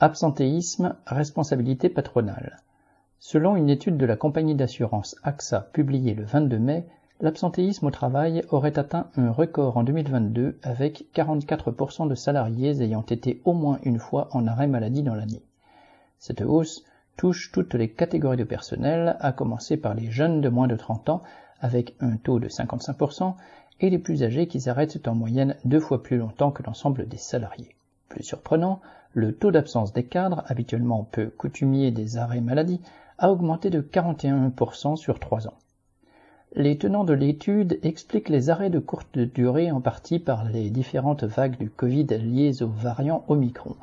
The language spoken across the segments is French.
Absentéisme, responsabilité patronale. Selon une étude de la compagnie d'assurance AXA publiée le 22 mai, l'absentéisme au travail aurait atteint un record en 2022 avec 44% de salariés ayant été au moins une fois en arrêt maladie dans l'année. Cette hausse touche toutes les catégories de personnel, à commencer par les jeunes de moins de 30 ans avec un taux de 55% et les plus âgés qui s'arrêtent en moyenne deux fois plus longtemps que l'ensemble des salariés. Plus surprenant, le taux d'absence des cadres, habituellement peu coutumier des arrêts maladie, a augmenté de 41% sur trois ans. Les tenants de l'étude expliquent les arrêts de courte durée en partie par les différentes vagues du Covid liées au variant Omicron.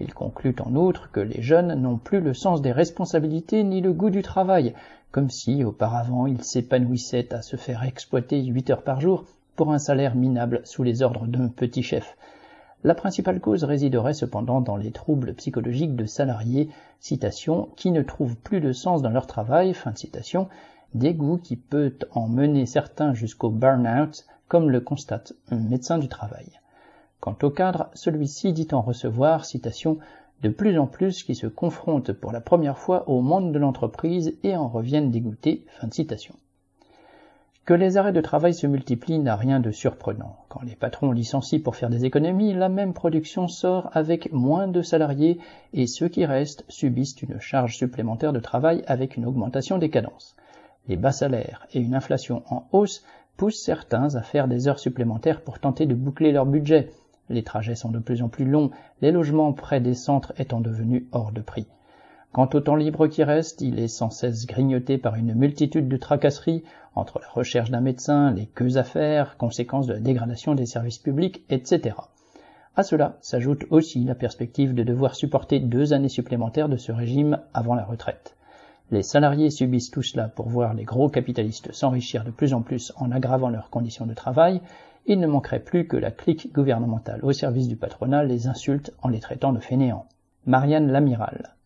Ils concluent en outre que les jeunes n'ont plus le sens des responsabilités ni le goût du travail, comme si auparavant ils s'épanouissaient à se faire exploiter 8 heures par jour pour un salaire minable sous les ordres d'un petit chef. La principale cause résiderait cependant dans les troubles psychologiques de salariés, citation, qui ne trouvent plus de sens dans leur travail, fin de citation, dégoût qui peut en mener certains jusqu'au burn-out, comme le constate un médecin du travail. Quant au cadre, celui-ci dit en recevoir, citation, de plus en plus qui se confrontent pour la première fois au monde de l'entreprise et en reviennent dégoûtés. Que les arrêts de travail se multiplient n'a rien de surprenant. Quand les patrons licencient pour faire des économies, la même production sort avec moins de salariés et ceux qui restent subissent une charge supplémentaire de travail avec une augmentation des cadences les bas salaires et une inflation en hausse poussent certains à faire des heures supplémentaires pour tenter de boucler leur budget. Les trajets sont de plus en plus longs, les logements près des centres étant devenus hors de prix. Quant au temps libre qui reste, il est sans cesse grignoté par une multitude de tracasseries entre la recherche d'un médecin, les queues à faire, conséquences de la dégradation des services publics, etc. À cela s'ajoute aussi la perspective de devoir supporter deux années supplémentaires de ce régime avant la retraite. Les salariés subissent tout cela pour voir les gros capitalistes s'enrichir de plus en plus en aggravant leurs conditions de travail, il ne manquerait plus que la clique gouvernementale au service du patronat les insulte en les traitant de fainéants. Marianne Lamiral.